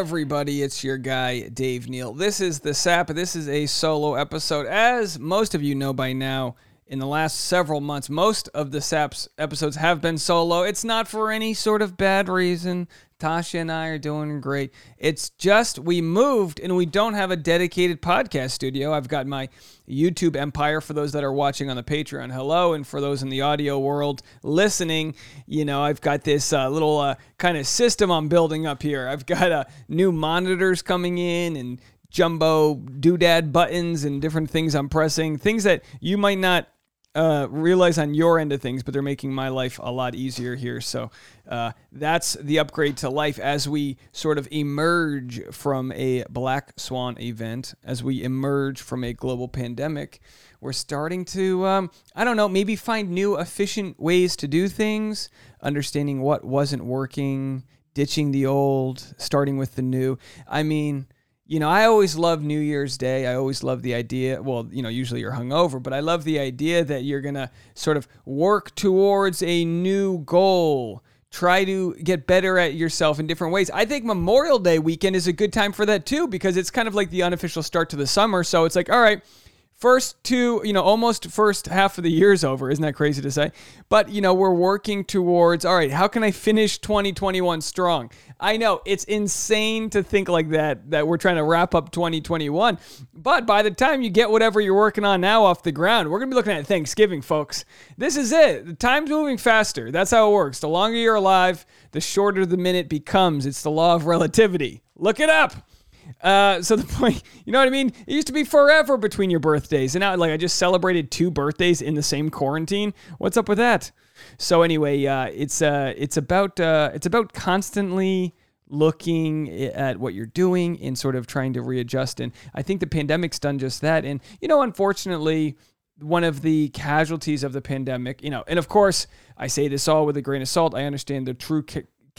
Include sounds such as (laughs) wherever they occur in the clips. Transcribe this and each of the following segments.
Everybody. It's your guy, Dave Neal. This is the SAP. This is a solo episode. As most of you know by now, in the last several months, most of the SAP's episodes have been solo. It's not for any sort of bad reason. Tasha and I are doing great. It's just we moved and we don't have a dedicated podcast studio. I've got my YouTube empire for those that are watching on the Patreon. Hello. And for those in the audio world listening, you know, I've got this uh, little uh, kind of system I'm building up here. I've got uh, new monitors coming in and jumbo doodad buttons and different things I'm pressing, things that you might not uh, realize on your end of things, but they're making my life a lot easier here. So uh, that's the upgrade to life as we sort of emerge from a black swan event, as we emerge from a global pandemic. We're starting to, um, I don't know, maybe find new efficient ways to do things, understanding what wasn't working, ditching the old, starting with the new. I mean, you know, I always love New Year's Day. I always love the idea. Well, you know, usually you're hungover, but I love the idea that you're going to sort of work towards a new goal. Try to get better at yourself in different ways. I think Memorial Day weekend is a good time for that too, because it's kind of like the unofficial start to the summer. So it's like, all right, first two, you know, almost first half of the year's over. Isn't that crazy to say? But, you know, we're working towards, all right, how can I finish 2021 strong? I know it's insane to think like that, that we're trying to wrap up 2021. But by the time you get whatever you're working on now off the ground, we're going to be looking at Thanksgiving, folks. This is it. The time's moving faster. That's how it works. The longer you're alive, the shorter the minute becomes. It's the law of relativity. Look it up. Uh, so the (laughs) point, you know what I mean? It used to be forever between your birthdays, and now like I just celebrated two birthdays in the same quarantine. What's up with that? So anyway, uh, it's uh, it's about uh, it's about constantly looking at what you're doing and sort of trying to readjust. And I think the pandemic's done just that. And you know, unfortunately, one of the casualties of the pandemic, you know, and of course, I say this all with a grain of salt. I understand the true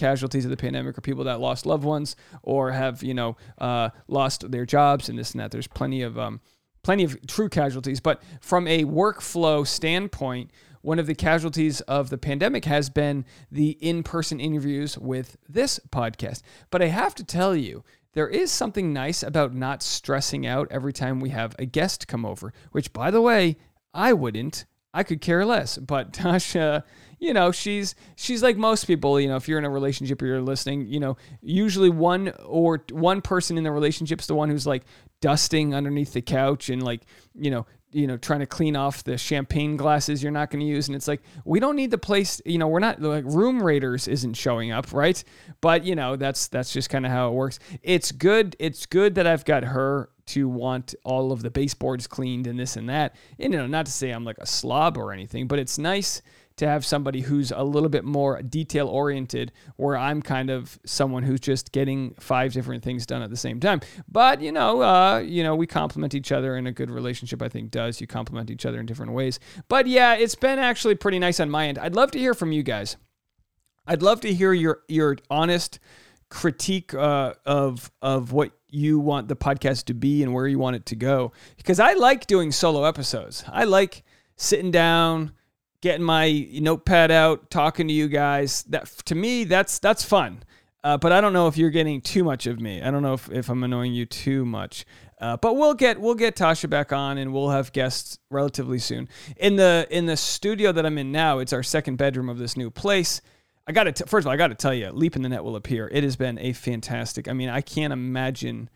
casualties of the pandemic are people that lost loved ones or have you know uh, lost their jobs and this and that. There's plenty of um, plenty of true casualties, but from a workflow standpoint, one of the casualties of the pandemic has been the in-person interviews with this podcast. But I have to tell you. There is something nice about not stressing out every time we have a guest come over, which, by the way, I wouldn't. I could care less. But (laughs) Tasha you know, she's she's like most people, you know, if you're in a relationship or you're listening, you know, usually one or one person in the relationship is the one who's like dusting underneath the couch and like, you know, you know, trying to clean off the champagne glasses you're not going to use. And it's like, we don't need the place, you know, we're not like room raiders isn't showing up, right? But, you know, that's, that's just kind of how it works. It's good. It's good that I've got her to want all of the baseboards cleaned and this and that. And, you know, not to say I'm like a slob or anything, but it's nice to have somebody who's a little bit more detail oriented, where I'm kind of someone who's just getting five different things done at the same time. But you know, uh, you know, we complement each other, in a good relationship I think does. You complement each other in different ways. But yeah, it's been actually pretty nice on my end. I'd love to hear from you guys. I'd love to hear your your honest critique uh, of of what you want the podcast to be and where you want it to go because I like doing solo episodes. I like sitting down getting my notepad out, talking to you guys. That to me, that's that's fun. Uh, but I don't know if you're getting too much of me. I don't know if, if I'm annoying you too much. Uh, but we'll get we'll get Tasha back on, and we'll have guests relatively soon. In the in the studio that I'm in now, it's our second bedroom of this new place. I got to first of all, I got to tell you, leap in the net will appear. It has been a fantastic. I mean, I can't imagine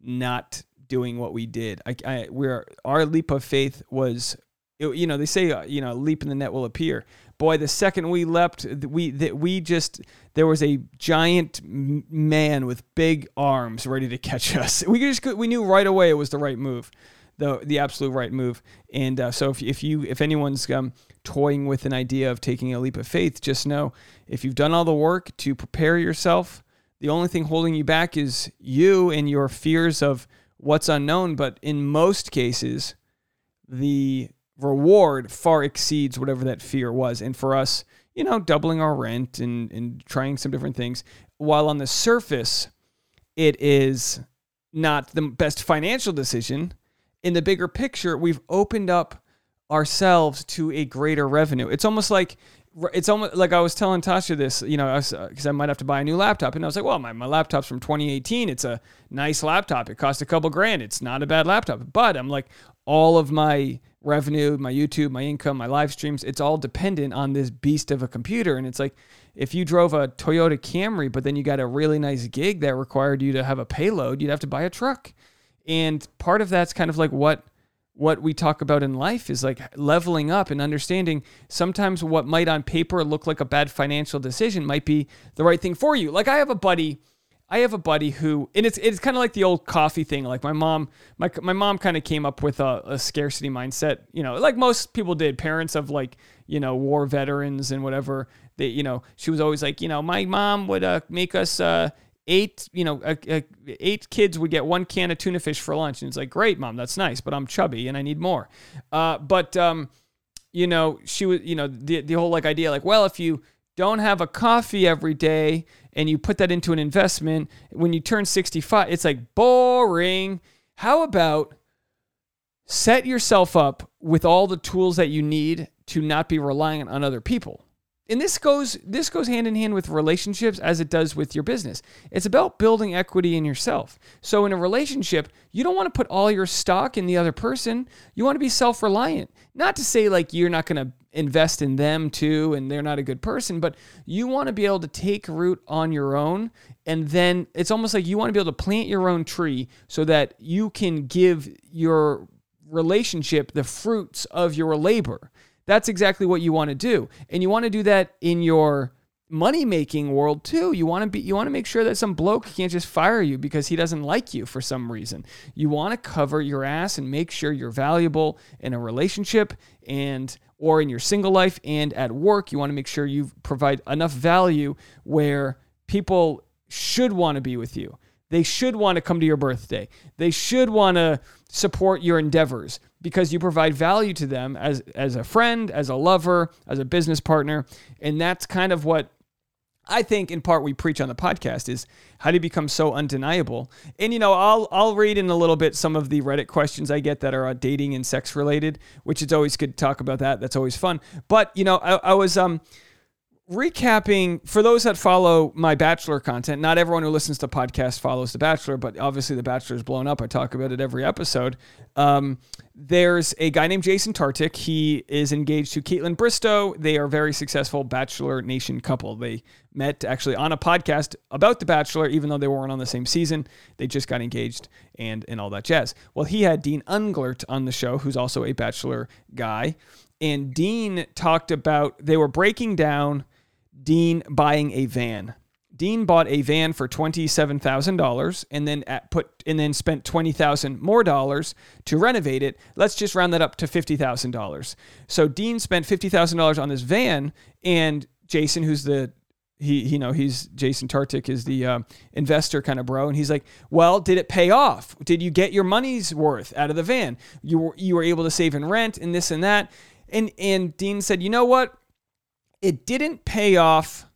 not doing what we did. I, I we're our leap of faith was it, you know, they say, uh, you know, leap in the net will appear. Boy, the second we leapt, we that we just there was a giant man with big arms ready to catch us. (laughs) We just we knew right away it was the right move, the the absolute right move. And uh, so if if you if anyone's um, toying with an idea of taking a leap of faith, just know if you've done all the work to prepare yourself, the only thing holding you back is you and your fears of what's unknown. But in most cases, the reward far exceeds whatever that fear was. And for us, you know, doubling our rent and, and trying some different things, while on the surface, it is not the best financial decision. In the bigger picture, we've opened up ourselves to a greater revenue. It's almost like it's almost like I was telling Tasha this, you know, because I, uh, I, might have to buy a new laptop. And I was like, well, my, my laptop's from 2018. It's a nice laptop. It cost a couple grand. It's not a bad laptop. But I'm like, all of my revenue, my YouTube, my income, my live streams, it's all dependent on this beast of a computer. And it's like, if you drove a Toyota Camry, but then you got a really nice gig that required you to have a payload, you'd have to buy a truck. And part of that's kind of like what what we talk about in life is like leveling up and understanding sometimes what might on paper look like a bad financial decision might be the right thing for you. Like I have a buddy, I have a buddy who, and it's it's kind of like the old coffee thing. Like my mom, my my mom kind of came up with a, a, scarcity mindset. You know, like most people did. Parents of like you know war veterans and whatever. They you know she was always like you know my mom would uh, make us. Uh, eight, you know, eight kids would get one can of tuna fish for lunch. And it's like, great, mom, that's nice, but I'm chubby and I need more. Uh, but, um, you know, she was, you know, the, the whole like idea, like, well, if you don't have a coffee every day and you put that into an investment, when you turn 65, it's like boring. How about set yourself up with all the tools that you need to not be reliant on other people? and this goes this goes hand in hand with relationships as it does with your business. It's about building equity in yourself. So in a relationship, you don't want to put all your stock in the other person. You want to be self-reliant. Not to say like you're not going to invest in them too and they're not a good person, but you want to be able to take root on your own and then it's almost like you want to be able to plant your own tree so that you can give your relationship the fruits of your labor. That's exactly what you want to do. And you want to do that in your money making world too. You want to be you want to make sure that some bloke can't just fire you because he doesn't like you for some reason. You want to cover your ass and make sure you're valuable in a relationship and or in your single life and at work. You want to make sure you provide enough value where people should want to be with you. They should want to come to your birthday. They should want to support your endeavors because you provide value to them as as a friend, as a lover, as a business partner, and that's kind of what I think in part we preach on the podcast is how do you become so undeniable? And you know, I'll I'll read in a little bit some of the Reddit questions I get that are uh, dating and sex related, which is always good to talk about that. That's always fun. But you know, I, I was um recapping for those that follow my bachelor content not everyone who listens to podcast follows the bachelor but obviously the bachelor is blown up. I talk about it every episode. Um, there's a guy named jason tartick. He is engaged to Kaitlyn Bristowe. They are very successful bachelor nation couple. They met actually on a podcast about the bachelor even though they weren't on the same season. They just got engaged and and all that jazz. Well he had dean unglert on the show who's also a bachelor guy. And dean talked about they were breaking down Dean buying a van. Dean bought a van for twenty-seven thousand dollars, and then put and then spent twenty thousand more dollars to renovate it. Let's just round that up to fifty thousand dollars. So Dean spent fifty thousand dollars on this van, and Jason, who's the he you know he's Jason Tartick is the uh, investor kind of bro, and he's like, well, did it pay off? Did you get your money's worth out of the van? You were you were able to save in rent and this and that, and and Dean said, you know what? It didn't pay off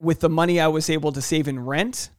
with the money I was able to save in rent,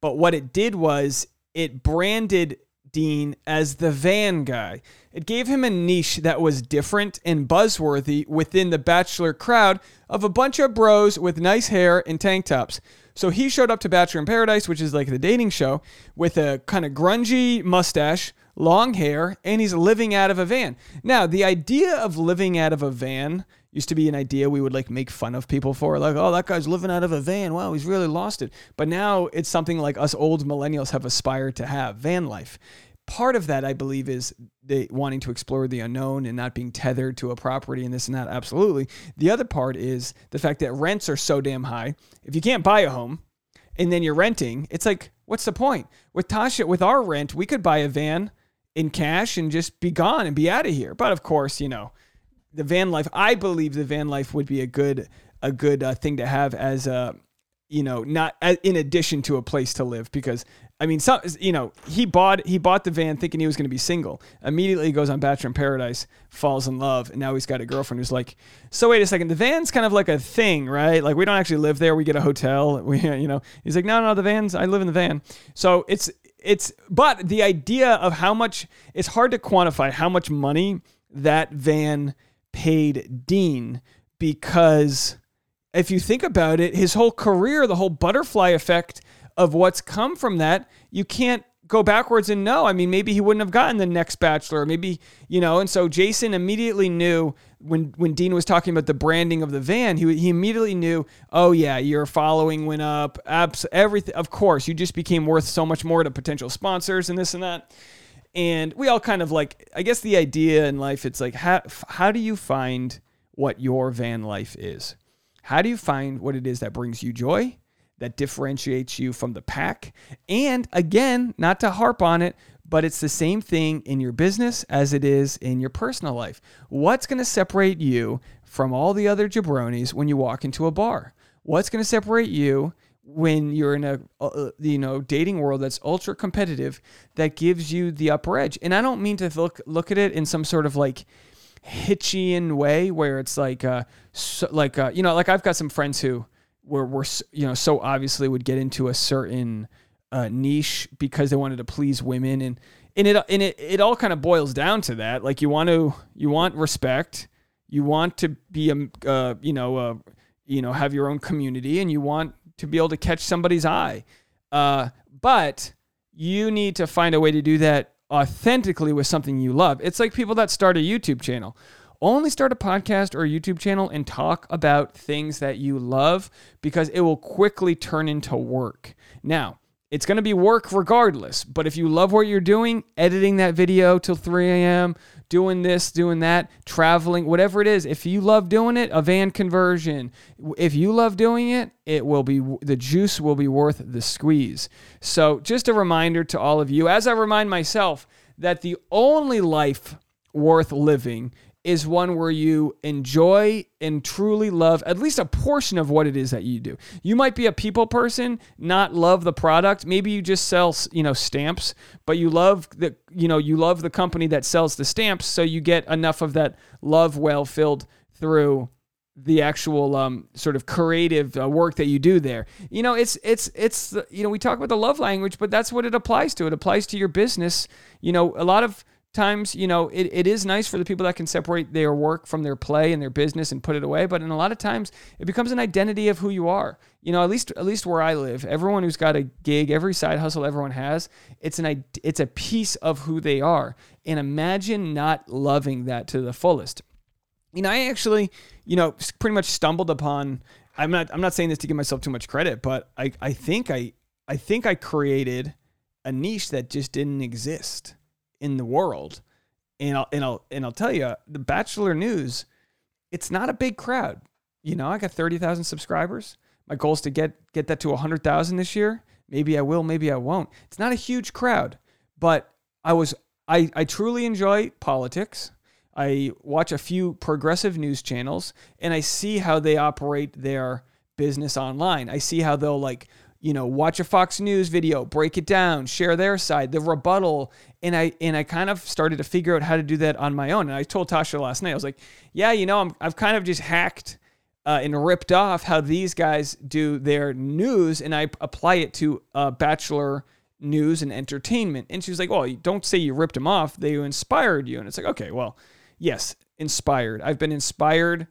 but what it did was it branded Dean as the van guy. It gave him a niche that was different and buzzworthy within the bachelor crowd of a bunch of bros with nice hair and tank tops. So he showed up to Bachelor in Paradise, which is like the dating show, with a kind of grungy mustache, long hair, and he's living out of a van. Now, the idea of living out of a van used to be an idea we would like make fun of people for like oh that guy's living out of a van. Wow he's really lost it. But now it's something like us old millennials have aspired to have van life. Part of that i believe is wanting to explore the unknown and not being tethered to a property and this and that. Absolutely. The other part is the fact that rents are so damn high. If you can't buy a home and then you're renting it's like what's the point? With tasha with our rent we could buy a van in cash and just be gone and be out of here. But of course you know the van life. I believe the van life would be a good a good uh, thing to have as a you know not in addition to a place to live because I mean some you know he bought he bought the van thinking he was going to be single. Immediately goes on Bachelor in Paradise, falls in love, and now he's got a girlfriend who's like, so wait a second, the van's kind of like a thing, right? Like we don't actually live there. We get a hotel. (laughs) We you know he's like, no no the van's I live in the van. So it's it's but the idea of how much it's hard to quantify how much money that van paid Dean because if you think about it, his whole career, the whole butterfly effect of what's come from that, you can't go backwards and know. I mean, maybe he wouldn't have gotten the next Bachelor. Maybe you know. And so Jason immediately knew when when Dean was talking about the branding of the van, he he immediately knew. Oh yeah, your following went up. Abs everything. Of course, you just became worth so much more to potential sponsors and this and that. And we all kind of like. I guess the idea in life, it's like how how do you find what your van life is? How do you find what it is that brings you joy? that differentiates you from the pack. And again, not to harp on it, but it's the same thing in your business as it is in your personal life. What's going to separate you from all the other jabronis when you walk into a bar? What's going to separate you when you're in a uh, you know dating world that's ultra competitive that gives you the upper edge? And I don't mean to look look at it in some sort of like Hitchian way where it's like uh so, like uh, you know like I've got some friends who were were you know so obviously would get into a certain uh, niche because they wanted to please women. And and it and it, it all kind of boils down to that. Like you want to you want respect. You want to be a uh, you know uh, you know have your own community. And you want to be able to catch somebody's eye. Uh, but you need to find a way to do that authentically with something you love. It's like people that start a youtube channel. Only start a podcast or a YouTube channel and talk about things that you love because it will quickly turn into work. Now, it's going to be work regardless, but if you love what you're doing, editing that video till 3 a.m., doing this, doing that, traveling, whatever it is, if you love doing it, a van conversion, if you love doing it, it will be the juice will be worth the squeeze. So, just a reminder to all of you, as I remind myself, that the only life worth living is one where you enjoy and truly love at least a portion of what it is that you do. You might be a people person, not love the product. Maybe you just sell, you know, stamps, but you love the, you know, you love the company that sells the stamps, so you get enough of that love well filled through the actual um, sort of creative uh, work that you do there. You know, it's it's it's you know we talk about the love language, but that's what it applies to. It applies to your business. You know, a lot of times, you know, it, it is nice for the people that can separate their work from their play and their business and put it away. But in a lot of times, it becomes an identity of who you are. You know, at least at least where I live, everyone who's got a gig, every side hustle everyone has, it's an it's a piece of who they are. And imagine not loving that to the fullest. You know, I actually, you know, pretty much stumbled upon. I'm not I'm not saying this to give myself too much credit, but I I think I I think I created a niche that just didn't exist in the world. And I'll, and I'll, and I'll tell you, the Bachelor News, it's not a big crowd. You know, I got 30,000 subscribers. My goal is to get, get that to 100,000 this year. Maybe I will, maybe I won't. It's not a huge crowd, but I was, I, I truly enjoy politics. I watch a few progressive news channels and I see how they operate their business online. I see how they'll like you know, watch a Fox News video, break it down, share their side, the rebuttal, and I and I kind of started to figure out how to do that on my own. And I told Tasha last night, I was like, yeah, you know, I'm, I've kind of just hacked uh, and ripped off how these guys do their news, and I apply it to uh, Bachelor news and entertainment. And she was like, well, don't say you ripped them off; they inspired you. And it's like, okay, well, yes, inspired. I've been inspired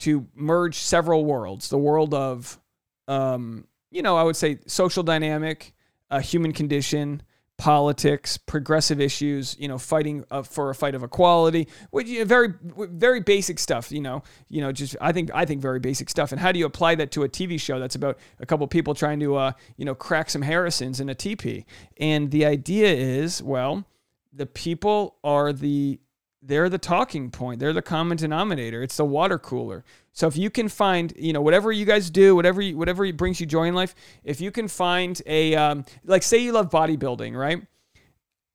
to merge several worlds: the world of um, you know, I would say social dynamic, uh, human condition, politics, progressive issues, you know, fighting uh, for a fight of equality, which you know, very very basic stuff, you know, you know, just I think I think very basic stuff. And how do you apply that to a TV show that's about a couple people trying to uh, you know, crack some Harrisons in a teepee? And the idea is, well, the people are the they're the talking point. They're the common denominator. It's the water cooler. So if you can find, you know, whatever you guys do, whatever you, whatever brings you joy in life, if you can find a um, like say you love bodybuilding, right?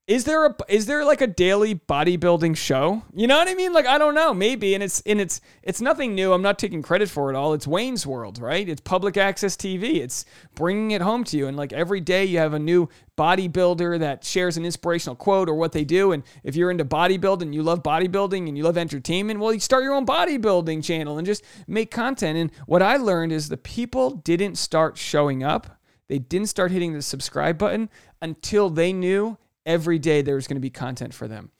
Is there a is there like a daily bodybuilding show? You know what I mean? Like I don't know, maybe. And it's and it's it's nothing new. I'm not taking credit for it all. It's Wayne's World, right? It's public access TV. It's bringing it home to you. And like every day you have a new bodybuilder that shares an inspirational quote or what they do. And if you're into bodybuilding, you love bodybuilding and you love entertainment, well, you start your own bodybuilding channel and just make content. And what I learned is the people didn't start showing up. They didn't start hitting the subscribe button until they knew every day there was going to be content for them.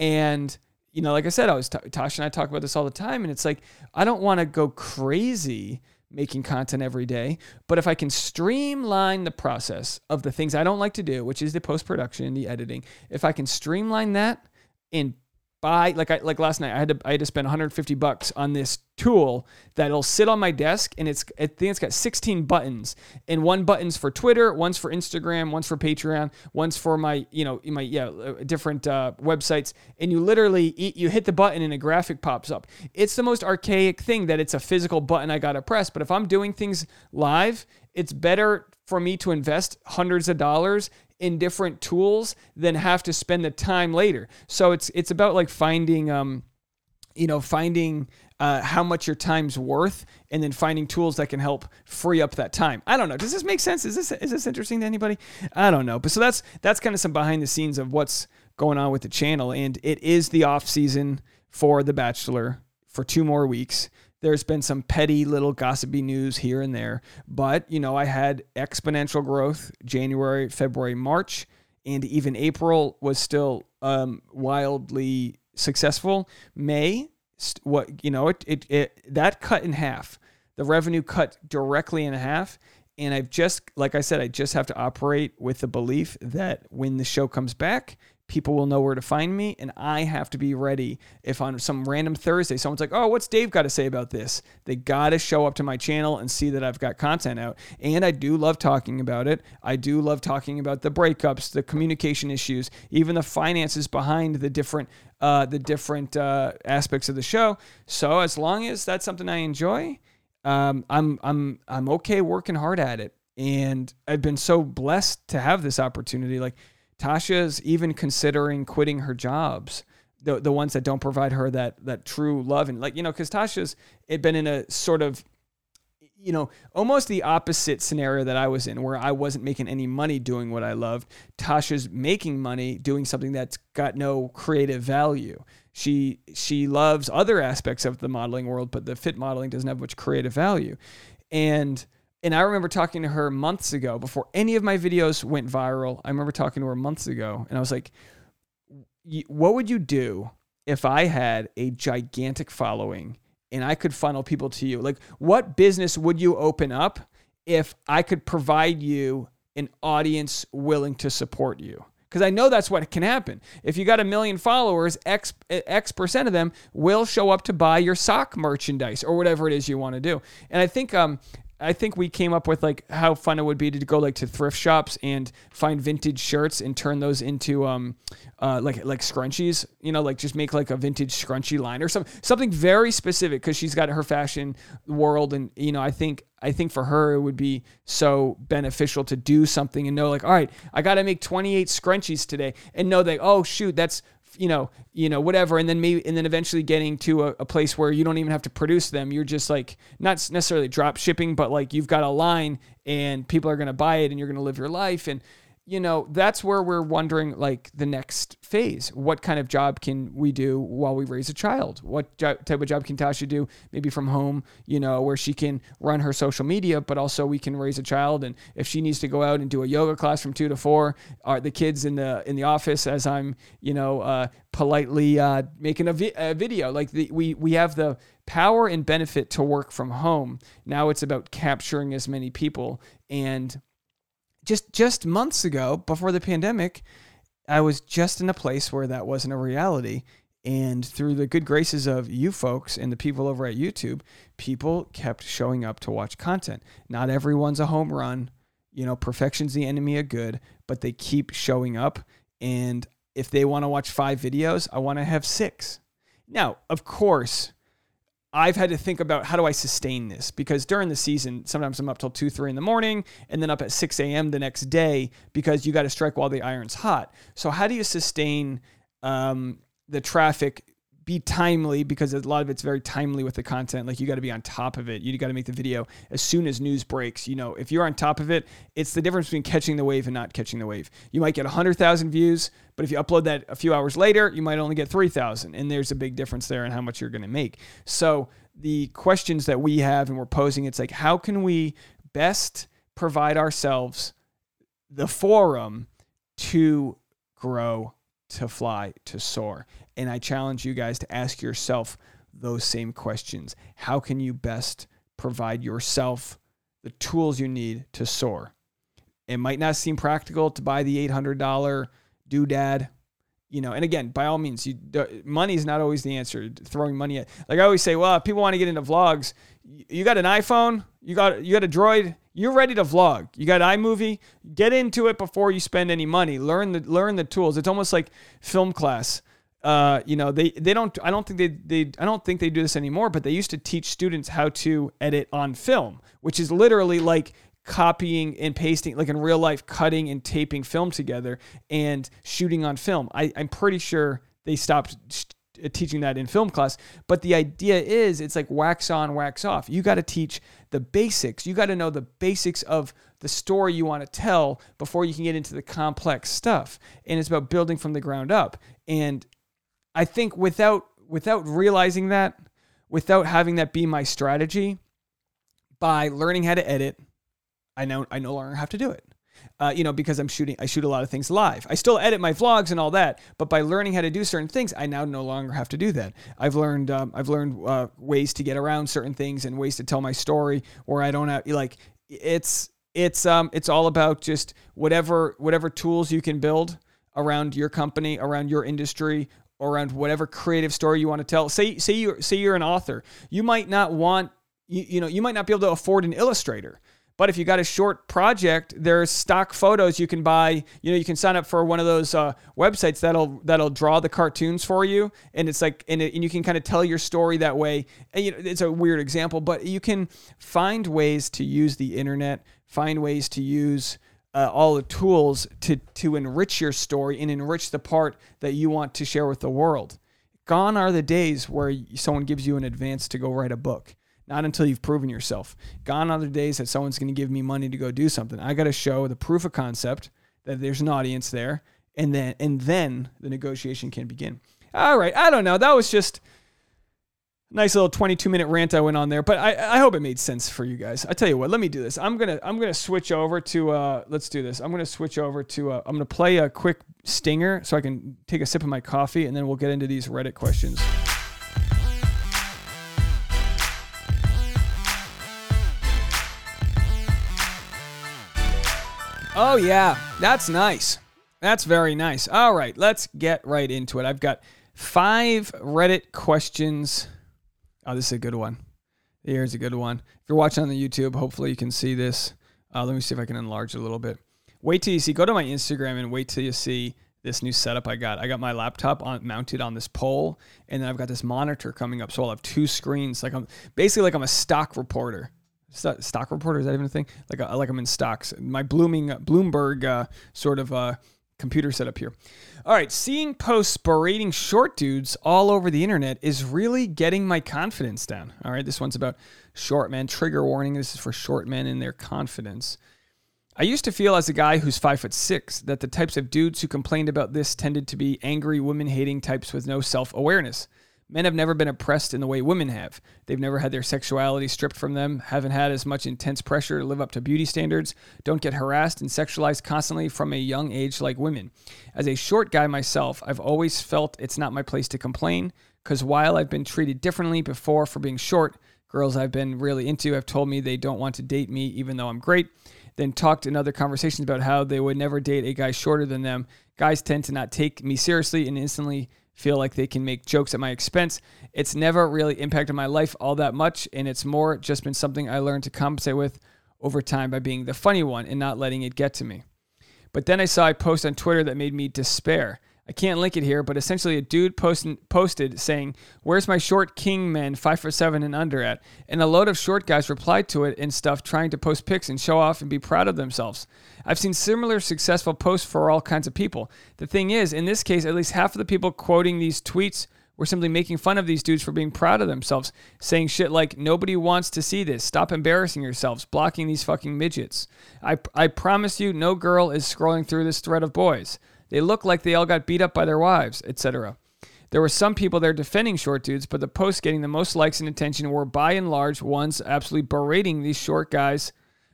And you know, like I said, I was t- Tasha and I talk about this all the time, and it's like I don't want to go crazy, making content every day. But if I can streamline the process of the things I don't like to do, which is the post production, the editing, if I can streamline that and buy like I like last night I had to I had to spend 150 bucks on this tool that'll sit on my desk and it's I think it's got 16 buttons and one button's for Twitter, one's for Instagram, one's for Patreon, one's for my you know my yeah uh, different uh, websites and you literally you hit the button and a graphic pops up. It's the most archaic thing that it's a physical button I got to press, but if I'm doing things live, it's better for me to invest hundreds of dollars in different tools than have to spend the time later. So it's it's about like finding um you know finding uh, how much your time's worth and then finding tools that can help free up that time. I don't know. Does this make sense? Is this is this interesting to anybody? I don't know. But so that's that's kind of some behind the scenes of what's going on with the channel. And it is the off season for the bachelor for two more weeks there's been some petty little gossipy news here and there, but you know, I had exponential growth January, February, March, and even April was still um, wildly successful. May, what you know, it, it it that cut in half. The revenue cut directly in half, and I've just, like I said, I just have to operate with the belief that when the show comes back, people will know where to find me and I have to be ready. If on some random Thursday someone's like, "Oh, what's Dave got to say about this?" They got to show up to my channel and see that I've got content out. And I do love talking about it. I do love talking about the breakups, the communication issues, even the finances behind the different uh, the different uh, aspects of the show. So as long as that's something I enjoy, um, I'm I'm I'm okay working hard at it. And I've been so blessed to have this opportunity. Like Tasha's even considering quitting her jobs. The, the ones that don't provide her that that true love and like you know because Tasha's it been in a sort of you know almost the opposite scenario that I was in where I wasn't making any money doing what I loved. Tasha's making money doing something that's got no creative value. She she loves other aspects of the modeling world, but the fit modeling doesn't have much creative value. And and I remember talking to her months ago before any of my videos went viral. I remember talking to her months ago and I was like, what would you do if I had a gigantic following and I could funnel people to you? Like, what business would you open up if I could provide you an audience willing to support you? Because I know that's what can happen. If you got a million followers, X, X percent of them will show up to buy your sock merchandise or whatever it is you want to do. And I think um, I think we came up with like how fun it would be to go like to thrift shops and find vintage shirts and turn those into um uh like like scrunchies, you know, like just make like a vintage scrunchie line or something something very specific because she's got her fashion world and you know I think I think for her it would be so beneficial to do something and know like all right I got to make 28 scrunchies today. And know that oh shoot that's you know, you know, whatever, and then maybe, and then eventually getting to a, a, place where you don't even have to produce them. You're just like not necessarily drop shipping, but like you've got a line and people are going to buy it, and you're going to live your life. And you know, that's where we're wondering like the next phase. What kind of job can we do while we raise a child? What jo- type of job can Tasha do maybe from home, you know, where she can run her social media, but also we can raise a child. And if she needs to go out and do a yoga class from two to four, are the kids in the, in the office as I'm, you know, uh, politely uh, making a, vi- a video, like the, we, we have the power and benefit to work from home. Now it's about capturing as many people and just just months ago before the pandemic, I was just in a place where that wasn't a reality. And through the good graces of you folks and the people over at YouTube, people kept showing up to watch content. Not everyone's a home run. You know, perfection's the enemy of good, but they keep showing up. And if they want to watch five videos, I want to have six. Now, of course, I've had to think about how do I sustain this because during the season, sometimes I'm up till two, three in the morning and then up at 6 a.m. the next day because you got to strike while the iron's hot. So, how do you sustain um, the traffic be timely because a lot of it's very timely with the content. Like you got to be on top of it. You got to make the video as soon as news breaks. You know, if you're on top of it, it's the difference between catching the wave and not catching the wave. You might get 100,000 views, but if you upload that a few hours later, you might only get 3,000. And there's a big difference there in how much you're going to make. So the questions that we have and we're posing, it's like, how can we best provide ourselves the forum to grow, to fly, to soar? And I challenge you guys to ask yourself those same questions. How can you best provide yourself the tools you need to soar. It might not seem practical to buy the $800 doodad, you know, and again, by all means, you, money is not always the answer. Throwing money at, like I always say, well, if people want to get into vlogs, you got an iPhone, you got you got a Droid, you're ready to vlog. You got iMovie, get into it before you spend any money. Learn the learn the tools. It's almost like film class. Uh, you know, they they don't. I don't think they they. I don't think they do this anymore. But they used to teach students how to edit on film, which is literally like copying and pasting, like in real life, cutting and taping film together and shooting on film. I, I'm pretty sure they stopped teaching that in film class. But the idea is it's like wax on, wax off. You got to teach the basics. You got to know the basics of the story you want to tell before you can get into the complex stuff. And it's about building from the ground up. And I think without without realizing that, without having that be my strategy, by learning how to edit, I know I no longer have to do it. Uh, you know, because I'm shooting, I shoot a lot of things live. I still edit my vlogs and all that, but by learning how to do certain things, I now no longer have to do that. I've learned, um, I've learned uh, ways to get around certain things and ways to tell my story where I don't have like it's it's um it's all about just whatever whatever tools you can build around your company, around your industry, around whatever creative story you want to tell. Say say you say you're an author. You might not want you, you know, you might not be able to afford an illustrator. But if you got a short project, there's stock photos you can buy. You know, you can sign up for one of those uh, websites that'll that'll draw the cartoons for you, and it's like, and, it, and you can kind of tell your story that way. And, you know, it's a weird example, but you can find ways to use the internet, find ways to use uh, all the tools to to enrich your story and enrich the part that you want to share with the world. Gone are the days where someone gives you an advance to go write a book. Not until you've proven yourself. Gone are the days that someone's going to give me money to go do something. I got to show the proof of concept that there's an audience there, and then and then the negotiation can begin. All right, I don't know. That was just nice little 22 minute rant I went on there, but I, I hope it made sense for you guys. I tell you what, let me do this. I'm gonna I'm gonna switch over to uh, let's do this. I'm gonna switch over to uh, I'm gonna play a quick stinger so I can take a sip of my coffee, and then we'll get into these Reddit questions. Oh yeah, that's nice. That's very nice. All right, let's get right into it. I've got five Reddit questions Oh, this is a good one. Here's a good one. If you're watching on the YouTube, hopefully you can see this. Uh, let me see if I can enlarge it a little bit. Wait till you see. Go to my Instagram and wait till you see this new setup I got. I got my laptop on, mounted on this pole, and then I've got this monitor coming up, so I'll have two screens. Like I'm basically like I'm a stock reporter. Stock reporter is that even a thing? Like a, like I'm in stocks. My blooming Bloomberg uh, sort of uh, computer setup here. All right, seeing posts berating short dudes all over the internet is really getting my confidence down. All right, this one's about short men. Trigger warning. This is for short men and their confidence. I used to feel as a guy who's five foot six that the types of dudes who complained about this tended to be angry, women hating types with no self awareness. Men have never been oppressed in the way women have. They've never had their sexuality stripped from them, haven't had as much intense pressure to live up to beauty standards, don't get harassed and sexualized constantly from a young age like women. As a short guy myself, I've always felt it's not my place to complain, because while I've been treated differently before for being short, girls I've been really into have told me they don't want to date me even though I'm great. Then talked in other conversations about how they would never date a guy shorter than them. Guys tend to not take me seriously and instantly feel like they can make jokes at my expense. It's never really impacted my life all that much, and it's more just been something I learned to compensate with over time by being the funny one and not letting it get to me. But then I saw a post on Twitter that made me despair. I can't link it here, but essentially a dude post- posted saying, "Where's my short king men, five foot seven and under at?" And a load of short guys replied to it and stuff, trying to post pics and show off and be proud of themselves. I've seen similar successful posts for all kinds of people. The thing is, in this case, at least half of the people quoting these tweets were simply making fun of these dudes for being proud of themselves, saying shit like, nobody wants to see this. Stop embarrassing yourselves, blocking these fucking midgets. I, I promise you, no girl is scrolling through this thread of boys. They look like they all got beat up by their wives, etc. There were some people there defending short dudes, but the posts getting the most likes and attention were by and large ones absolutely berating these short guys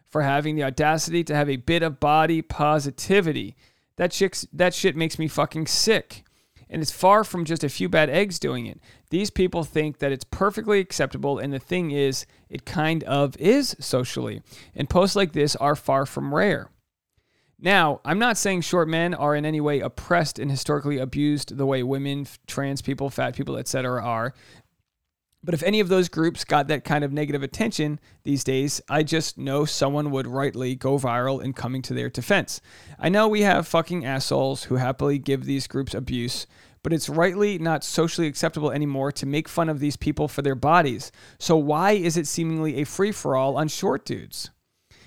for having the audacity to have a bit of body positivity. That shit, that shit makes me fucking sick. And it's far from just a few bad eggs doing it. These people think that it's perfectly acceptable, and the thing is, it kind of is socially. And posts like this are far from rare. Now, I'm not saying short men are in any way oppressed and historically abused the way women, trans people, fat people, etc. are. But if any of those groups got that kind of negative attention these days, I just know someone would rightly go viral in coming to their defense. I know we have fucking assholes who happily give these groups abuse, but it's rightly not socially acceptable anymore to make fun of these people for their bodies. So why is it seemingly a free for all on short dudes?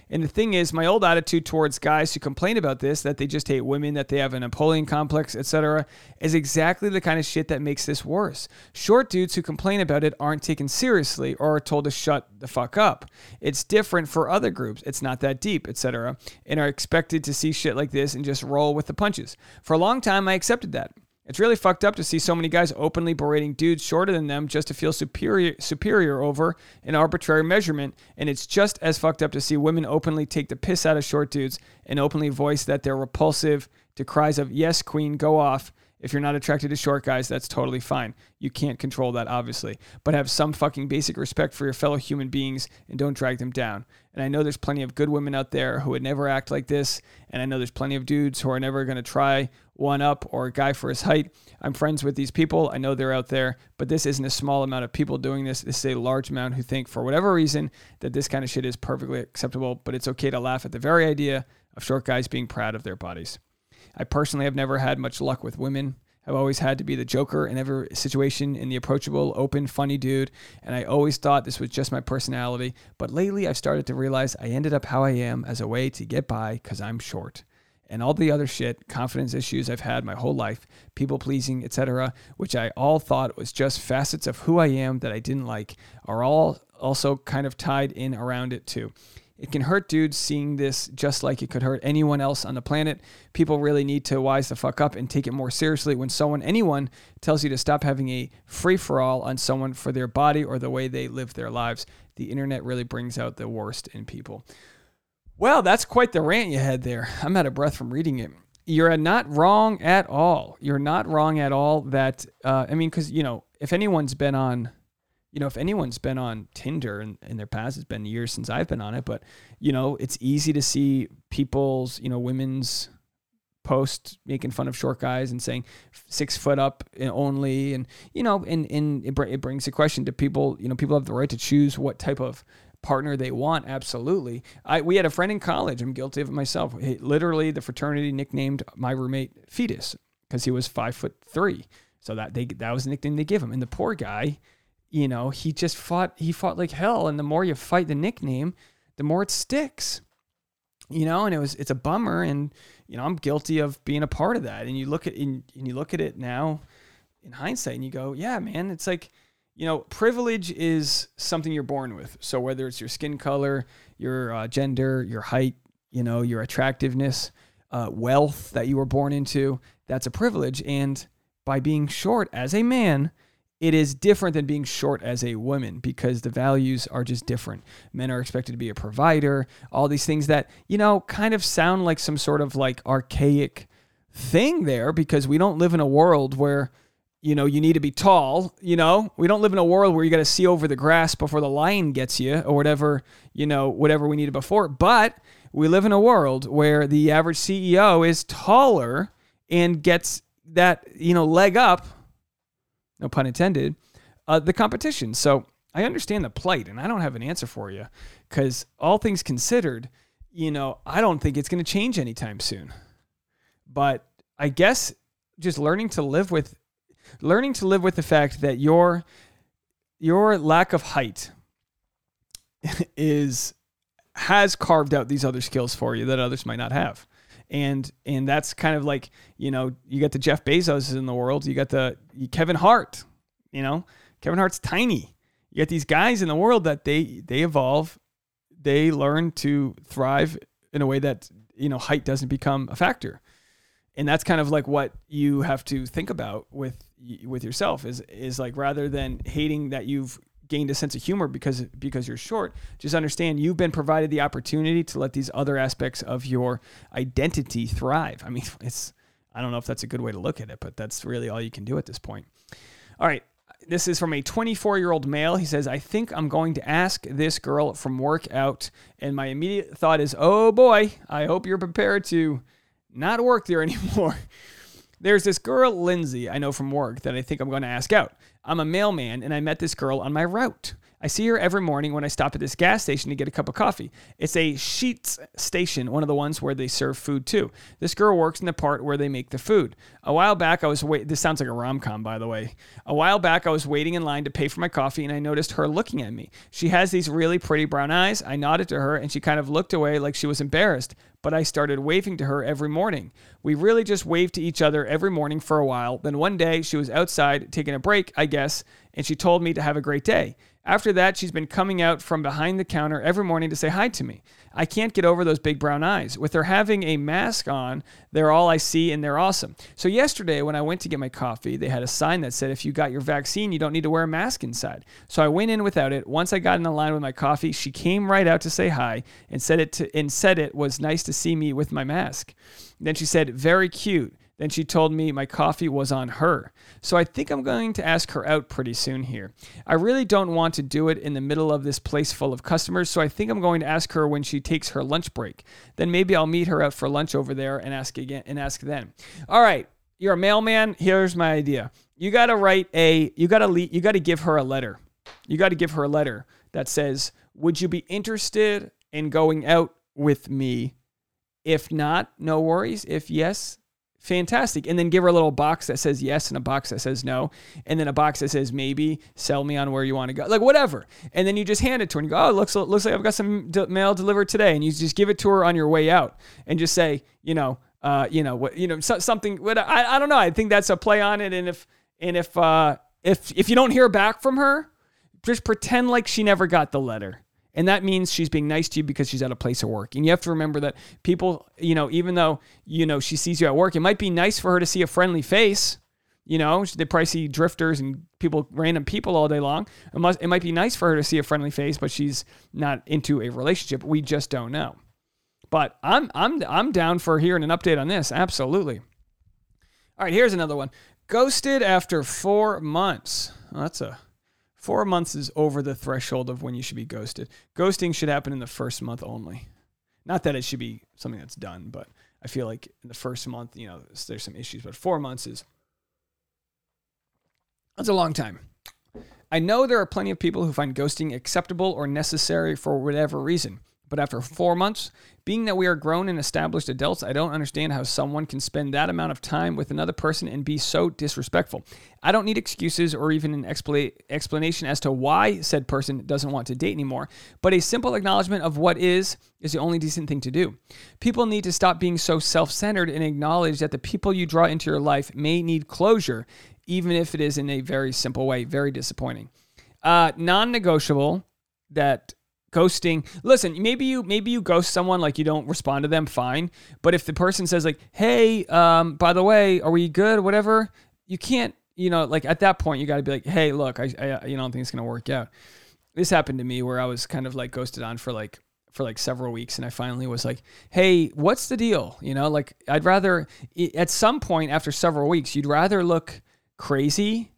And the thing is, my old attitude towards guys who complain about this, that they just hate women, that they have a Napoleon complex, etc., is exactly the kind of shit that makes this worse. Short dudes who complain about it aren't taken seriously or are told to shut the fuck up. It's different for other groups. It's not that deep, etc., and are expected to see shit like this and just roll with the punches. For a long time, I accepted that. It's really fucked up to see so many guys openly berating dudes shorter than them just to feel superior superior over an arbitrary measurement, and it's just as fucked up to see women openly take the piss out of short dudes and openly voice that they're repulsive to cries of "Yes, queen, go off." If you're not attracted to short guys, that's totally fine. You can't control that, obviously. But have some fucking basic respect for your fellow human beings and don't drag them down. And I know there's plenty of good women out there who would never act like this. And I know there's plenty of dudes who are never going to try one up or a guy for his height. I'm friends with these people. I know they're out there. But this isn't a small amount of people doing this. This is a large amount who think, for whatever reason, that this kind of shit is perfectly acceptable. But it's okay to laugh at the very idea of short guys being proud of their bodies. I personally have never had much luck with women. I've always had to be the joker in every situation and the approachable, open, funny dude. And I always thought this was just my personality. But lately, I've started to realize I ended up how I am as a way to get by because I'm short. And all the other shit, confidence issues I've had my whole life, people pleasing, etc., which I all thought was just facets of who I am that I didn't like, are all also kind of tied in around it too. It can hurt dudes seeing this just like it could hurt anyone else on the planet. People really need to wise the fuck up and take it more seriously when someone, anyone, tells you to stop having a free for all on someone for their body or the way they live their lives. The internet really brings out the worst in people. Well, that's quite the rant you had there. I'm out of breath from reading it. You're not wrong at all. You're not wrong at all that, uh, I mean, because, you know, if anyone's been on you know, if anyone's been on Tinder in, in their past, it's been years since I've been on it, but you know, it's easy to see people's, you know, women's post making fun of short guys and saying six foot up only. And, you know, and, and it, it brings a question to people, you know, people have the right to choose what type of partner they want. Absolutely. I, we had a friend in college. I'm guilty of it myself. He, literally the fraternity nicknamed my roommate fetus because he was five foot three. So that they, that was the nickname they give him. And the poor guy, you know, he just fought he fought like hell and the more you fight the nickname, the more it sticks. You know, and it was it's a bummer and you know, I'm guilty of being a part of that. And you look at and, and you look at it now in hindsight and you go, yeah, man, it's like you know, privilege is something you're born with. So whether it's your skin color, your uh, gender, your height, you know, your attractiveness, uh, wealth that you were born into, that's a privilege. And by being short as a man, it is different than being short as a woman because the values are just different. Men are expected to be a provider, all these things that, you know, kind of sound like some sort of like archaic thing there because we don't live in a world where, you know, you need to be tall, you know? We don't live in a world where you got to see over the grass before the lion gets you or whatever, you know, whatever we needed before. But we live in a world where the average CEO is taller and gets that, you know, leg up no pun intended, uh, the competition. So I understand the plight, and I don't have an answer for you because all things considered, you know, I don't think it's going to change anytime soon. But I guess just learning to live with, learning to live with the fact that your your lack of height (laughs) is has carved out these other skills for you that others might not have. And and that's kind of like you know you got the Jeff Bezos in the world, you got the Kevin Hart, you know? Kevin Hart's tiny. You got these guys in the world that they they evolve, they learn to thrive in a way that you know height doesn't become a factor, and that's kind of like what you have to think about with with yourself is is like rather than hating that you've gained a sense of humor because because you're short just understand you've been provided the opportunity to let these other aspects of your identity thrive i mean (laughs) it's I don't know if that's a good way to look at it, but that's really all you can do at this point. All right. This is from a 24 year old male. He says, I think I'm going to ask this girl from work out. And my immediate thought is, oh boy, I hope you're prepared to not work there (laughs) anymore. There's this girl, Lindsay, I know from work that I think I'm going to ask out. I'm a mailman and I met this girl on my route. I see her every morning when I stop at this gas station to get a cup of coffee. It's a Sheetz station, one of the ones where they serve food too. This girl works in the part where they make the food. A while back, I was wait. This sounds like a rom com, by the way. A while back, I was waiting in line to pay for my coffee, and I noticed her looking at me. She has these really pretty brown eyes. I nodded to her, and she kind of looked away like she was embarrassed. But I started waving to her every morning. We really just waved to each other every morning for a while. Then one day, she was outside taking a break, I guess, and she told me to have a great day. After that, she's been coming out from behind the counter every morning to say hi to me. I can't get over those big brown eyes. With her having a mask on, they're all I see and they're awesome. So, yesterday, when I went to get my coffee, they had a sign that said, if you got your vaccine, you don't need to wear a mask inside. So, I went in without it. Once I got in the line with my coffee, she came right out to say hi and said it, to, and said it was nice to see me with my mask. Then she said, very cute. Then she told me my coffee was on her. So I think I'm going to ask her out pretty soon here. I really don't want to do it in the middle of this place full of customers, so I think I'm going to ask her when she takes her lunch break. Then maybe I'll meet her out for lunch over there and ask again and ask then. All right, you're a mailman. Here's my idea. You got to write a you got to le- you got to give her a letter. You got to give her a letter that says, "Would you be interested in going out with me?" If not, no worries. If yes, fantastic. And then give her a little box that says yes and a box that says no. And then a box that says maybe, sell me on where you want to go, like whatever. And then you just hand it to her and you go, oh, looks, looks like I've got some de- mail delivered today. And you just give it to her on your way out and just say, you know, uh, you know, what, you know, so, something, what, I, I don't know. I think that's a play on it. And if, and if, uh, if, if you don't hear back from her, just pretend like she never got the letter and that means she's being nice to you because she's at a place of work. And you have to remember that people, you know, even though, you know, she sees you at work, it might be nice for her to see a friendly face. You know, they probably see drifters and people, random people all day long. It, must, it might be nice for her to see a friendly face, but she's not into a relationship. We just don't know. But I'm, I'm, I'm down for hearing an update on this. Absolutely. All right, here's another one. Ghosted after four months. Well, that's a Four months is over the threshold of when you should be ghosted. Ghosting should happen in the first month only. Not that it should be something that's done, but I feel like in the first month, you know, there's some issues. But four months is that's a long time. I know there are plenty of people who find ghosting acceptable or necessary for whatever reason. But after four months, being that we are grown and established adults, I don't understand how someone can spend that amount of time with another person and be so disrespectful. I don't need excuses or even an expla- explanation as to why said person doesn't want to date anymore, but a simple acknowledgement of what is is the only decent thing to do. People need to stop being so self centered and acknowledge that the people you draw into your life may need closure, even if it is in a very simple way. Very disappointing. Uh, non negotiable that ghosting. Listen maybe you maybe you ghost someone like you don't respond to them fine. But if the person says like hey um by the way are we good? whatever you can't you know like at that point you got to be like hey look I, I you don't think it's gonna work out. This happened to me where i was kind of like ghosted on for like for like several weeks and i finally was like hey what's the deal? You know like i'd rather at some point after several weeks you'd rather look crazy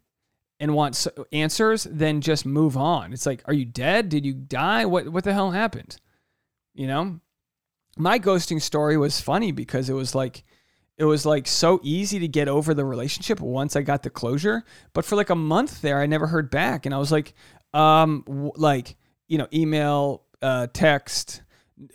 and want answers than just move on. It's like, are you dead? Did you die? What what the hell happened? You know? My ghosting story was funny because it was like it was like so easy to get over the relationship once I got the closure, but for like a month there I never heard back and I was like um like, you know, email, uh text,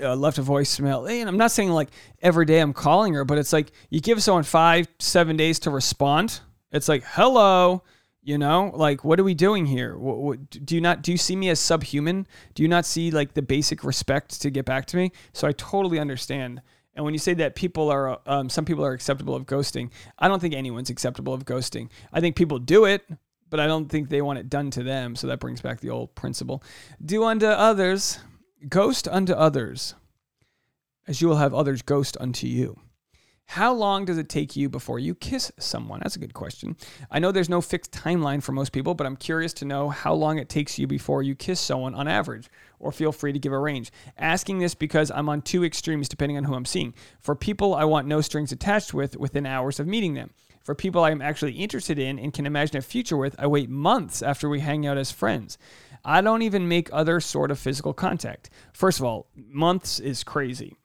uh, left a voicemail. And I'm not saying like every day I'm calling her, but it's like you give someone 5 7 days to respond. It's like, "Hello, you know, like what are we doing here? What, what, do you not do you see me as subhuman? Do you not see like the basic respect to get back to me? So I totally understand. And when you say that people are, um, some people are acceptable of ghosting, I don't think anyone's acceptable of ghosting. I think people do it, but I don't think they want it done to them. So that brings back the old principle: do unto others, ghost unto others, as you will have others ghost unto you. How long does it take you before you kiss someone? That's a good question. I know there's no fixed timeline for most people, but I'm curious to know how long it takes you before you kiss someone on average, or feel free to give a range. Asking this because I'm on two extremes depending on who I'm seeing. For people I want no strings attached with within hours of meeting them. For people I'm actually interested in and can imagine a future with, I wait months after we hang out as friends. I don't even make other sort of physical contact. First of all, months is crazy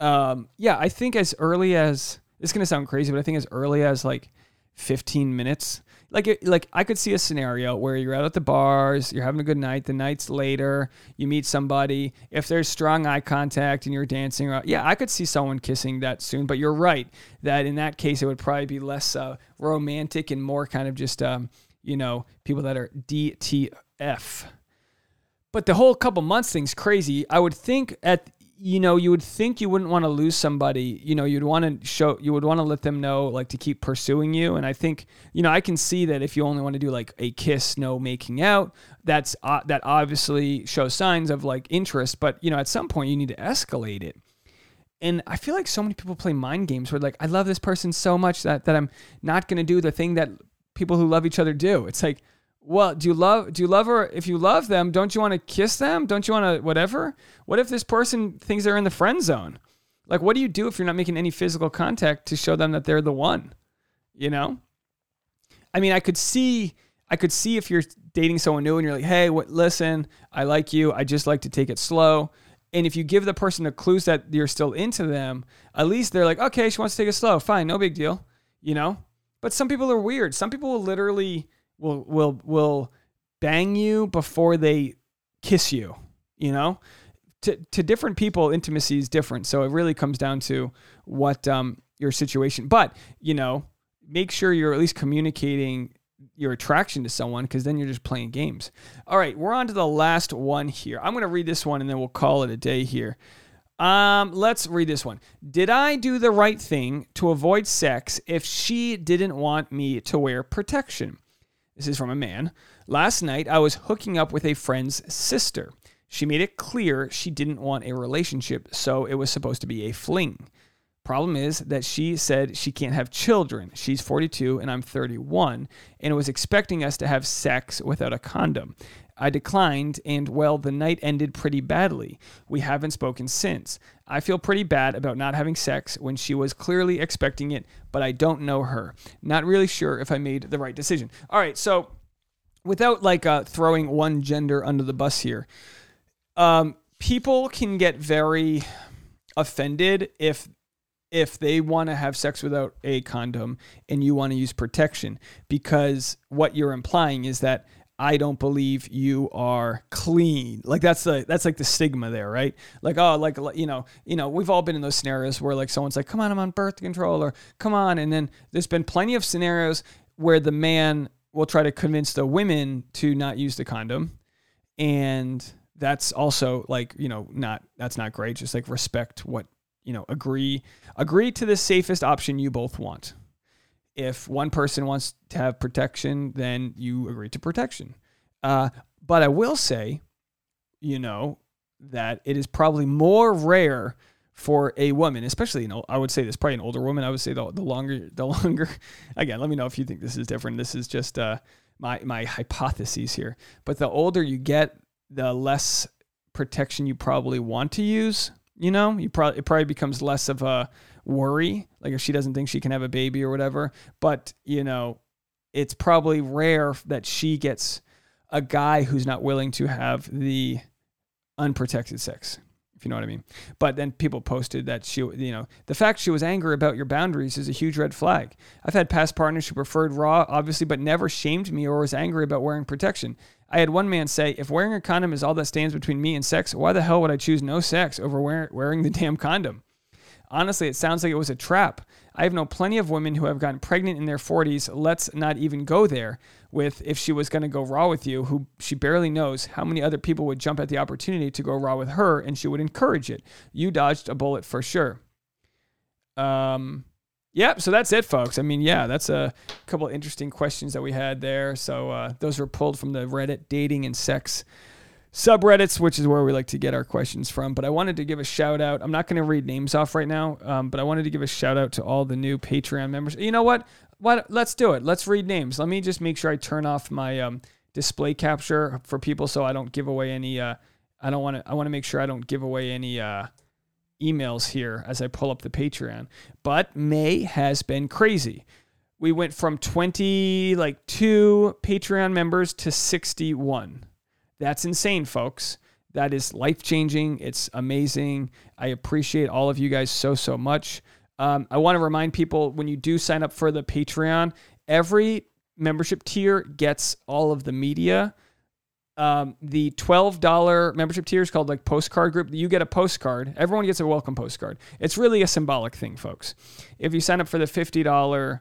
um, yeah, I think as early as it's gonna sound crazy, but I think as early as like 15 minutes. Like, it, like I could see a scenario where you're out at the bars, you're having a good night. The night's later, you meet somebody. If there's strong eye contact and you're dancing around, yeah, I could see someone kissing that soon. But you're right that in that case, it would probably be less uh, romantic and more kind of just, um, you know, people that are DTF. But the whole couple months thing's crazy. I would think at you know, you would think you wouldn't want to lose somebody. You know, you'd want to show, you would want to let them know, like, to keep pursuing you. And I think, you know, I can see that if you only want to do like a kiss, no making out, that's uh, that obviously shows signs of like interest. But you know, at some point, you need to escalate it. And I feel like so many people play mind games where like, I love this person so much that that I'm not going to do the thing that people who love each other do. It's like, well, do you love do you love her? If you love them, don't you want to kiss them? Don't you want to whatever? What if this person thinks they're in the friend zone? Like, what do you do if you're not making any physical contact to show them that they're the one? You know? I mean, I could see I could see if you're dating someone new and you're like, "Hey, what, listen, I like you. I just like to take it slow." And if you give the person the clues that you're still into them, at least they're like, "Okay, she wants to take it slow. Fine, no big deal." You know? But some people are weird. Some people will literally will will will bang you before they kiss you, you know? To to different people intimacy is different. So it really comes down to what um your situation. But, you know, make sure you're at least communicating your attraction to someone because then you're just playing games. All right, we're on to the last one here. I'm going to read this one and then we'll call it a day here. Um, let's read this one. Did I do the right thing to avoid sex if she didn't want me to wear protection? This is from a man. Last night, I was hooking up with a friend's sister. She made it clear she didn't want a relationship, so it was supposed to be a fling. Problem is that she said she can't have children. She's 42 and I'm 31, and was expecting us to have sex without a condom. I declined, and well, the night ended pretty badly. We haven't spoken since. I feel pretty bad about not having sex when she was clearly expecting it, but I don't know her. Not really sure if I made the right decision. All right, so without like uh, throwing one gender under the bus here, um, people can get very offended if if they want to have sex without a condom and you want to use protection because what you're implying is that I don't believe you are clean. Like that's the that's like the stigma there, right? Like oh, like you know, you know, we've all been in those scenarios where like someone's like, "Come on, I'm on birth control," or "Come on," and then there's been plenty of scenarios where the man will try to convince the women to not use the condom, and that's also like you know not that's not great. Just like respect what you know, agree agree to the safest option you both want if one person wants to have protection, then you agree to protection. Uh, but I will say, you know, that it is probably more rare for a woman, especially, you know, I would say this probably an older woman. I would say the, the longer, the longer, (laughs) again, let me know if you think this is different. This is just uh, my, my hypotheses here. But the older you get, the less protection you probably want to use. You know, you probably, it probably becomes less of a, worry, like if she doesn't think she can have a baby or whatever. But, you know, it's probably rare that she gets a guy who's not willing to have the unprotected sex, if you know what I mean. But then people posted that she, you know, the fact she was angry about your boundaries is a huge red flag. I've had past partners who preferred raw, obviously, but never shamed me or was angry about wearing protection. I had one man say, if wearing a condom is all that stands between me and sex, why the hell would I choose no sex over wearing the damn condom? Honestly, it sounds like it was a trap. I have known plenty of women who have gotten pregnant in their 40s. Let's not even go there with if she was going to go raw with you, who she barely knows how many other people would jump at the opportunity to go raw with her and she would encourage it. You dodged a bullet for sure. Um, Yep. So that's it, folks. I mean, yeah, that's a couple of interesting questions that we had there. So uh, those were pulled from the Reddit dating and sex subreddits, which is where we like to get our questions from. But I wanted to give a shout out. I'm not going to read names off right now, um, but I wanted to give a shout out to all the new Patreon members. You know what? What? Let's do it. Let's read names. Let me just make sure I turn off my um, display capture for people so I don't give away any. Uh, I don't want to. I want to make sure I don't give away any. Uh, emails here as I pull up the Patreon. But May has been crazy. We went from 20 like two Patreon members to 61. That's insane, folks. That is life changing. It's amazing. I appreciate all of you guys so, so much. Um, I want to remind people when you do sign up for the Patreon, every membership tier gets all of the media. Um, the $12 membership tier is called like postcard group. You get a postcard. Everyone gets a welcome postcard. It's really a symbolic thing, folks. If you sign up for the $50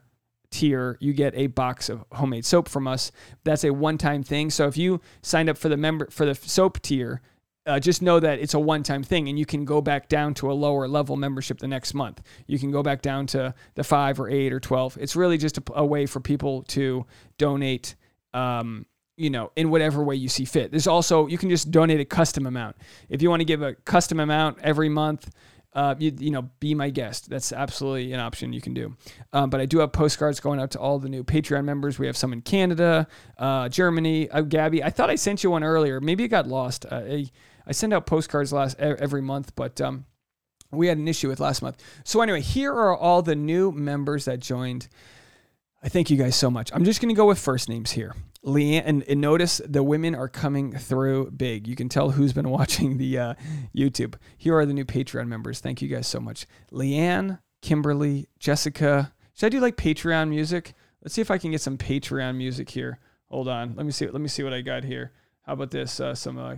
tier, you get a box of homemade soap from us. That's a one-time thing. So if you signed up for the member for the soap tier, uh, just know that it's a one-time thing, and you can go back down to a lower level membership the next month. You can go back down to the five or eight or twelve. It's really just a, a way for people to donate. Um, you know, in whatever way you see fit. There's also you can just donate a custom amount. If you want to give a custom amount every month, uh, you, you know, be my guest. That's absolutely an option you can do. Um, but I do have postcards going out to all the new Patreon members. We have some in Canada, uh, Germany. Uh, Gabby, I thought I sent you one earlier. Maybe it got lost. Uh, I, I send out postcards last every month, but um, we had an issue with last month. So anyway, here are all the new members that joined. I thank you guys so much. I'm just going to go with first names here. Leanne, and, and, notice the women are coming through big. You can tell who's been (laughs) watching the uh, YouTube. Here are the new Patreon members. Thank you guys so much. Leanne, Kimberly, Jessica. Should I do like Patreon music? Let's see if I can get some Patreon music here. Hold on. Let me see. Let me see what I got here. How about this? Uh, some, uh,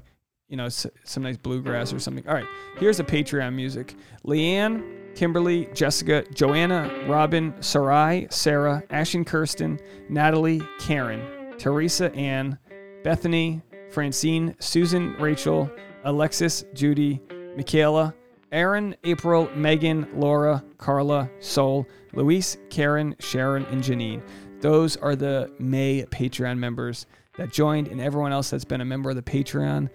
you know, some nice bluegrass or something. All right. Here's the Patreon music. Leanne, Kimberly, Jessica, Joanna, Robin, Sarai, Sarah, Ashton, Kirsten, Natalie, Karen. Teresa Ann, Bethany, Francine, Susan, Rachel, Alexis, Judy, Michaela, Aaron, April, Megan, Laura, Carla, Sol, Luis, Karen, Sharon, and Janine. Those are the May Patreon members that joined, and everyone else that's been a member of the Patreon.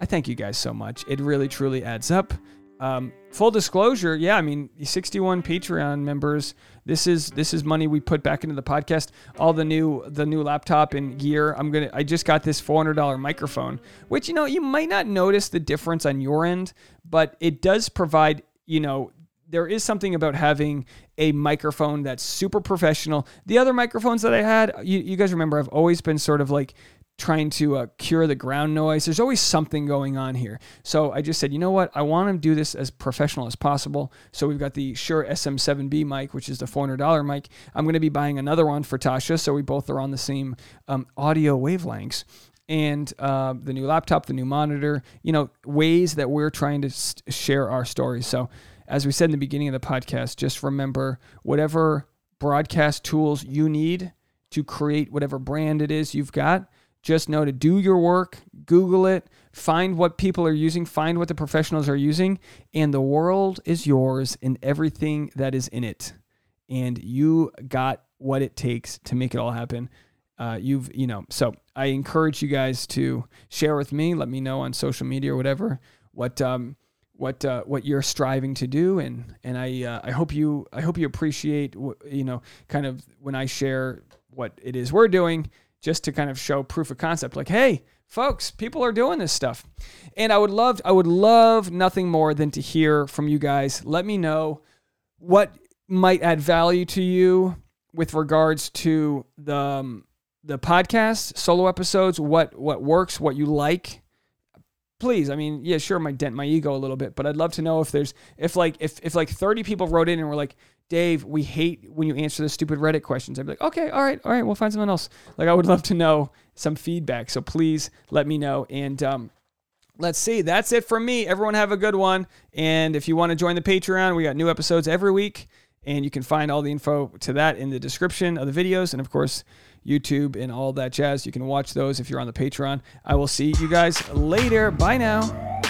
I thank you guys so much. It really, truly adds up. Um, full disclosure, yeah, I mean, 61 Patreon members. This is this is money we put back into the podcast. All the new the new laptop and gear. I'm gonna. I just got this $400 microphone, which you know you might not notice the difference on your end, but it does provide. You know, there is something about having a microphone that's super professional. The other microphones that I had, you, you guys remember, I've always been sort of like trying to uh, cure the ground noise. There's always something going on here. So I just said, you know what? I want to do this as professional as possible. So we've got the Shure SM7B mic, which is the $400 mic. I'm going to be buying another one for Tasha. So we both are on the same um, audio wavelengths. And uh, the new laptop, the new monitor, you know, ways that we're trying to share our stories. So, as we said in the beginning of the podcast, just remember whatever broadcast tools you need to create whatever brand it is you've got just know to do your work, Google it, find what people are using, find what the professionals are using, and the world is yours and everything that is in it. And you got what it takes to make it all happen. Uh, you've, you know, so I encourage you guys to share with me. Let me know on social media or whatever what um, what uh, what you're striving to do, and and I uh, I hope you I hope you appreciate you know kind of when I share what it is we're doing just to kind of show proof of concept like hey folks people are doing this stuff. And i would love i would love nothing more than to hear from you guys. Let me know what might add value to you with regards to the um, the podcast solo episodes what what works what you like. Please i mean yeah sure might dent my ego a little bit but i'd love to know if there's if like if if like 30 people wrote in and were like Dave, we hate when you answer the stupid Reddit questions. I'd be like, okay, all right, all right, we'll find someone else. Like, I would love to know some feedback. So please let me know. And um, let's see. That's it from me. Everyone have a good one. And if you want to join the Patreon, we got new episodes every week. And you can find all the info to that in the description of the videos. And of course, YouTube and all that jazz. You can watch those if you're on the Patreon. I will see you guys later. Bye now.